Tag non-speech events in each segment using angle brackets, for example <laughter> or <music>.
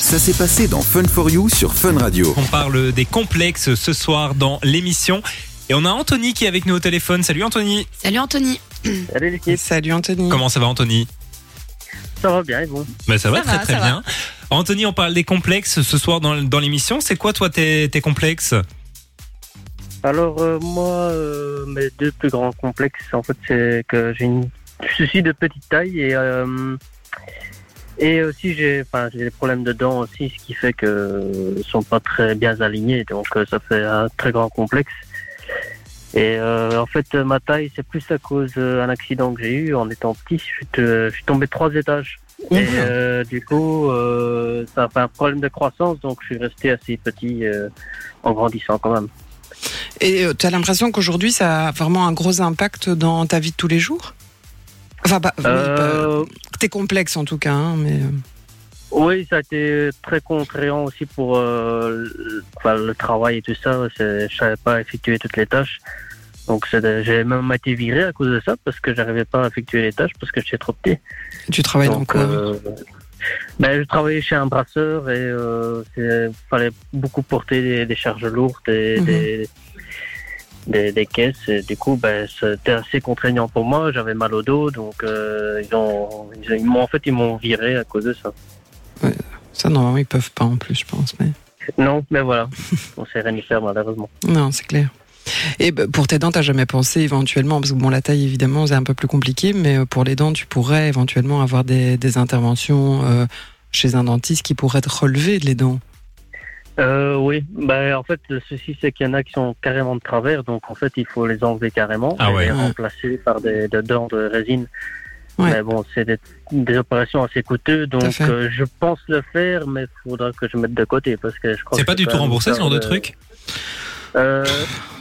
Ça s'est passé dans Fun for You sur Fun Radio. On parle des complexes ce soir dans l'émission. Et on a Anthony qui est avec nous au téléphone. Salut Anthony. Salut Anthony. Salut l'équipe, Salut Anthony. Comment ça va Anthony? Ça va bien et vous? Ben, Ça va très va, très bien. Anthony, on parle des complexes ce soir dans, dans l'émission. C'est quoi toi tes, tes complexes? Alors euh, moi, euh, mes deux plus grands complexes, en fait, c'est que j'ai une... je suis de petite taille et euh, et aussi j'ai, enfin, des problèmes de dents aussi, ce qui fait que ils sont pas très bien alignés, donc euh, ça fait un très grand complexe. Et euh, en fait, ma taille, c'est plus à cause d'un accident que j'ai eu en étant petit. Je suis, je suis tombé trois étages. Et euh, du coup, euh, ça a fait un problème de croissance, donc je suis resté assez petit euh, en grandissant quand même. Et tu as l'impression qu'aujourd'hui, ça a vraiment un gros impact dans ta vie de tous les jours? Enfin, bah, oui, Euh, tes complexes en tout cas, hein, mais. euh, Oui, ça a été très contraignant aussi pour euh, le, travail et tout ça. Je savais pas effectuer toutes les tâches. Donc j'ai même été viré à cause de ça parce que j'arrivais pas à effectuer les tâches parce que j'étais trop petit. tu travailles dans Donc, quoi euh, ben, je travaillais chez un brasseur et euh, il fallait beaucoup porter des, des charges lourdes et Mhm. des, des, des caisses. Et du coup, ben, c'était assez contraignant pour moi. J'avais mal au dos, donc euh, ils ont, ils, ils m'ont en fait ils m'ont viré à cause de ça. Ça, normalement, ils peuvent pas en plus, je pense. Mais... Non, mais voilà, <laughs> on sait rien y faire malheureusement. Non, c'est clair. Et bah, pour tes dents, t'as jamais pensé éventuellement, parce que bon, la taille évidemment c'est un peu plus compliqué, mais euh, pour les dents, tu pourrais éventuellement avoir des, des interventions euh, chez un dentiste qui pourrait te relever les dents. Euh, oui, ben en fait le souci c'est qu'il y en a qui sont carrément de travers, donc en fait il faut les enlever carrément Ah et ouais. les remplacer par des, des dents de résine. Ouais. Mais bon, c'est des, des opérations assez coûteuses, donc euh, je pense le faire, mais il faudra que je mette de côté parce que je crois. C'est pas du tout remboursé ce genre de de- truc Euh,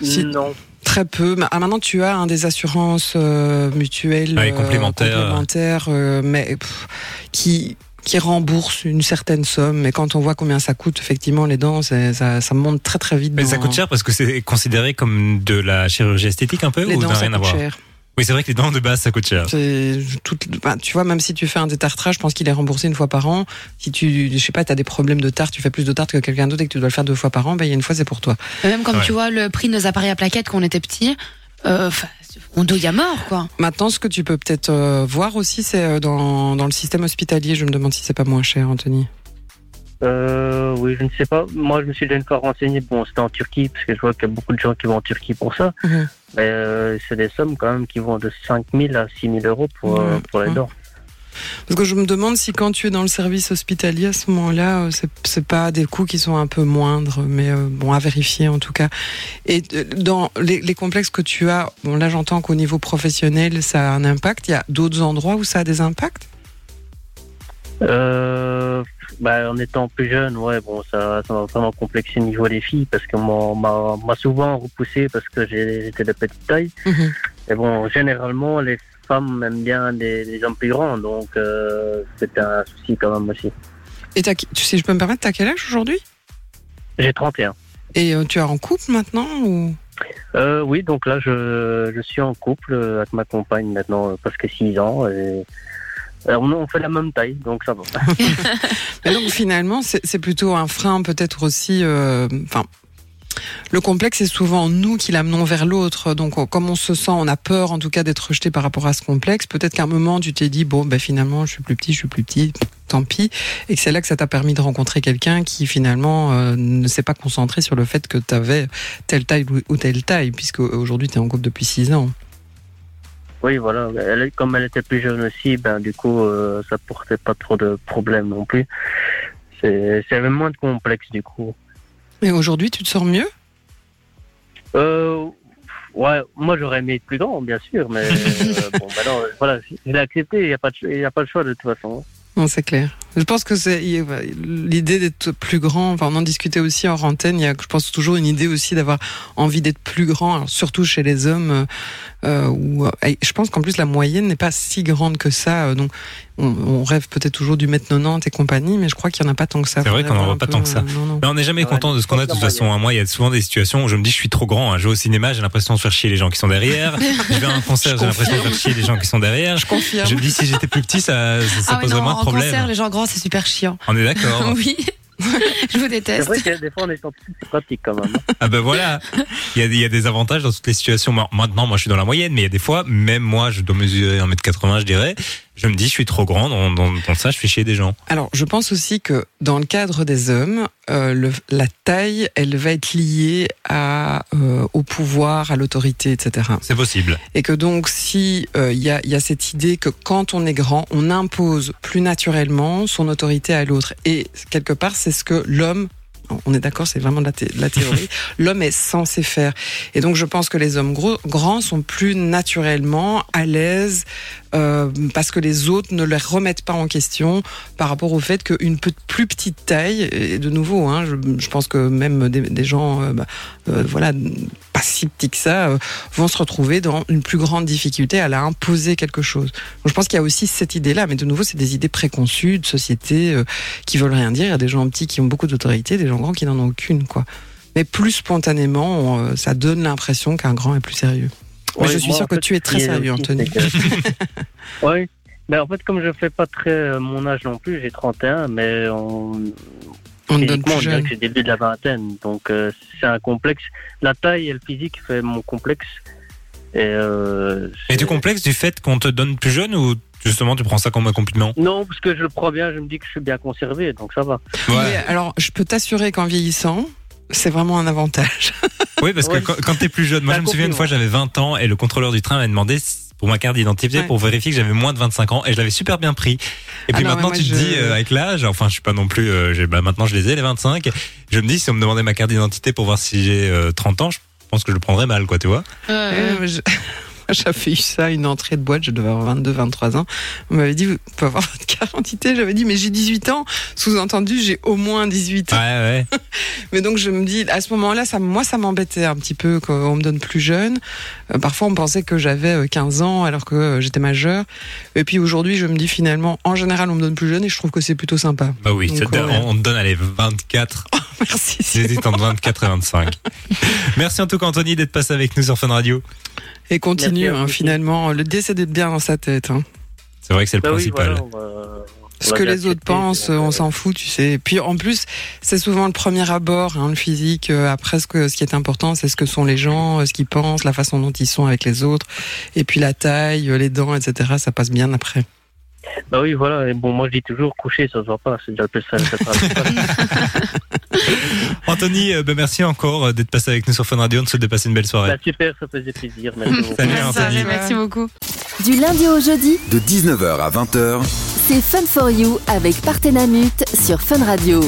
Si. Non. Très peu. Ah, maintenant, tu as un des assurances euh, mutuelles Ouais, complémentaires. complémentaires, euh, mais pff, qui qui rembourse une certaine somme. Mais quand on voit combien ça coûte, effectivement, les dents, ça, ça monte très très vite. Mais ça coûte cher parce que c'est considéré comme de la chirurgie esthétique un peu Les ou dents, ça rien à coûte voir cher. Oui, c'est vrai que les dents de base ça coûte cher. Tout, tu vois, même si tu fais un détartrage, je pense qu'il est remboursé une fois par an. Si tu, je sais pas, t'as des problèmes de tarte, tu fais plus de tarte que quelqu'un d'autre et que tu dois le faire deux fois par an, ben, il y a une fois, c'est pour toi. Même comme Ouais. tu vois le prix de nos appareils à plaquettes quand on était petits, euh, 'fin, on douille à mort quoi. Maintenant, ce que tu peux peut-être euh, voir aussi, c'est euh, dans, dans le système hospitalier. Je me demande si c'est pas moins cher, Anthony. Euh, oui, je ne sais pas. Moi, je me suis déjà une fois renseigné. Bon, c'était en Turquie, parce que je vois qu'il y a beaucoup de gens qui vont en Turquie pour ça. Mhm. Mais euh, c'est des sommes quand même qui vont de 5 000 à 6 000 euros pour, euh, pour les ouais. dents. Parce que je me demande si quand tu es dans le service hospitalier à ce moment-là, euh, c'est pas des coûts qui sont un peu moindres, mais euh, bon à vérifier en tout cas. Et euh, dans les, les complexes que tu as, bon là j'entends qu'au niveau professionnel ça a un impact. Il y a d'autres endroits où ça a des impacts? Euh, bah, en étant plus jeune, ouais, bon, ça, ça m'a vraiment complexé au niveau des filles parce que m'a souvent repoussé parce que j'étais de petite taille. Mhm. Et bon, généralement, les femmes aiment bien des, des hommes plus grands, donc euh, c'était un souci quand même aussi. Et tu sais, je peux me permettre, t'as quel âge aujourd'hui? J'ai 31. Et euh, tu es en couple maintenant ou? Euh, oui, donc là, je, je suis en couple avec ma compagne maintenant euh, presque 6 ans. Et, euh, on, fait la même taille, donc ça va. <laughs> Donc finalement, c'est c'est plutôt un frein peut-être aussi. euh, Enfin, le complexe c'est souvent nous qui l'amenons vers l'autre. Donc on- comme on se sent, on a peur en tout cas d'être rejeté par rapport à ce complexe. Peut-être qu'à un moment tu t'es dit bon, ben finalement, je suis plus petit, je suis plus petit. Tant pis, et que c'est là que ça t'a permis de rencontrer quelqu'un qui finalement euh, ne s'est pas concentré sur le fait que tu avais telle taille ou- telle taille, puisque aujourd'hui tu es en couple depuis 6 ans. Oui, voilà. Elle, comme elle était plus jeune aussi, ben du coup, euh, ça portait pas trop de problèmes non plus. C'est avait moins de complexe du coup. Mais aujourd'hui, tu te sens mieux? Euh, ouais, moi j'aurais aimé être plus grand, bien sûr, mais <laughs> euh, bon, ben non, voilà, je l'ai accepté. Il n'y a pas de, il y a pas le choix de toute façon. Non, c'est clair. Je pense que c'est il a- l'idée d'être plus grand. Enfin, on en discutait aussi en antenne. Il y a, je pense, toujours une idée aussi d'avoir envie d'être plus grand, alors surtout chez les hommes. Euh, où, euh, et je pense qu'en plus la moyenne n'est pas si grande que ça. donc, on, on rêve peut-être toujours du mètre 90 et compagnie, mais je crois qu'il y en a pas tant que ça. C'est vrai qu'on en voir voit pas peu, tant que ça. euh, non, non. Mais on n'est jamais Ouais, content de ce qu'on a de toute façon. hein. Moi, il y a souvent des situations où je me dis je suis trop grand. hein. Je vais au cinéma, j'ai l'impression de faire chier les gens qui sont derrière. je vais à un concert, <laughs> j'ai l'impression de faire chier les gens qui sont derrière. Je confirme. Je me dis si j'étais plus petit, ça, ça, ça ah poserait moins de en problèmes. concert, les gens grands, c'est super chiant. On est d'accord. <laughs> oui. Je vous C'est déteste. vrai que des fois, on est en petit, c'est pratique quand même. hein. Ah ben voilà, il y, a, il y a des avantages dans toutes les situations. Maintenant, moi, je suis dans la moyenne, mais il y a des fois, même moi, je dois mesurer 1m80, je dirais. Je me dis, je suis trop grand, dans, dans, dans ça, je fais chier des gens. Alors, je pense aussi que dans le cadre des hommes, euh, le- la taille, elle va être liée à, euh, au pouvoir, à l'autorité, etc. C'est possible. Et que donc, si euh, il y, a, y a cette idée que quand on est grand, on impose plus naturellement son autorité à l'autre. Et quelque part, c'est ce que l'homme on est d'accord, c'est vraiment de la, thé- de la théorie. <laughs> L'homme est censé faire. Et donc, je pense que les hommes gros, grands sont plus naturellement à l'aise euh, parce que les autres ne les remettent pas en question par rapport au fait qu'une plus petite taille, et de nouveau, hein, je, je pense que même des, des gens, euh, bah, euh, voilà, pas si petits que ça, euh, vont se retrouver dans une plus grande difficulté à la imposer quelque chose. Donc, je pense qu'il y a aussi cette idée-là, mais de nouveau, c'est des idées préconçues de société euh, qui veulent rien dire. Il y a des gens petits qui ont beaucoup d'autorité, des gens grands qui n'en ont aucune, quoi. Mais plus spontanément, on, euh, ça donne l'impression qu'un grand est plus sérieux. Mais je suis sûr que fait, tu es très sérieux, Anthony. que- oui. Mais en fait, comme je fais pas très mon âge non plus, j'ai 31, mais on, On physiquement, on dirait jeune. que c'est le début de la vingtaine. Donc, euh, c'est un complexe. La taille et le physique fait mon complexe. Et, euh, Et tu complexes du fait qu'on te donne plus jeune ou justement tu prends ça comme un compliment Non, parce que je le prends bien, je me dis que je suis bien conservé, donc ça va. Mais alors, je peux t'assurer qu'en vieillissant, c'est vraiment un avantage. Oui, parce que Ouais. quand, quand t'es plus jeune, moi je me souviens une fois, j'avais 20 ans et le contrôleur du train m'a demandé pour ma carte d'identité Ouais. pour vérifier que j'avais moins de 25 ans et je l'avais super bien pris. Et puis Ah maintenant tu te je- dis euh, avec l'âge, enfin je suis pas non plus, euh, j'ai- bah, maintenant je les ai les 25, je me dis si on me demandait ma carte d'identité pour voir si j'ai euh, 30 ans, je pense que je le prendrais mal quoi, tu vois. Euh, Euh, je- <laughs> J'avais eu ça, une entrée de boîte, je devais avoir 22, 23 ans. On m'avait dit, vous pouvez avoir votre carte d'identité. J'avais dit, mais j'ai 18 ans. Sous-entendu, j'ai au moins 18 Ouais ans. ouais. <laughs> Mais donc, je me dis, à ce moment-là, ça, moi, ça m'embêtait un petit peu qu'on me donne plus jeune. Euh, parfois, on pensait que j'avais euh, 15 ans alors que euh, j'étais majeure. Et puis aujourd'hui, je me dis finalement, en général, on me donne plus jeune et je trouve que c'est plutôt sympa. Bah oui, Donc, ouais. on, on te donne allez 24. <laughs> Merci. J'hésite entre 24 et 25. Merci en tout cas Anthony d'être passé avec nous sur Fun Radio. Et continue, hein, finalement. Le dé, c'est d'être bien dans sa tête. Hein. C'est vrai que c'est le Bah oui, principal. voilà, on va- Ce que les autres pensent, on s'en fout, tu sais. Et puis en plus, c'est souvent le premier abord, hein, le physique. Euh, Après, ce, que, ce qui est important, c'est ce que sont les gens, euh, ce qu'ils pensent, la façon dont ils sont avec les autres. Et puis la taille, euh, les dents, etc. Ça passe bien après. Bah oui, voilà. Et bon, moi je dis toujours coucher, ça se voit pas. C'est déjà le plus simple. <laughs> Anthony, bah, merci encore euh, d'être passé avec nous sur Fun Radio. On te souhaite de passer une belle soirée. Bah, super, ça faisait plaisir. Merci beaucoup. Salut Anthony. soirée, merci beaucoup. Du lundi au jeudi, De 19h à 20h, c'est Fun for You avec Partenamut sur Fun Radio.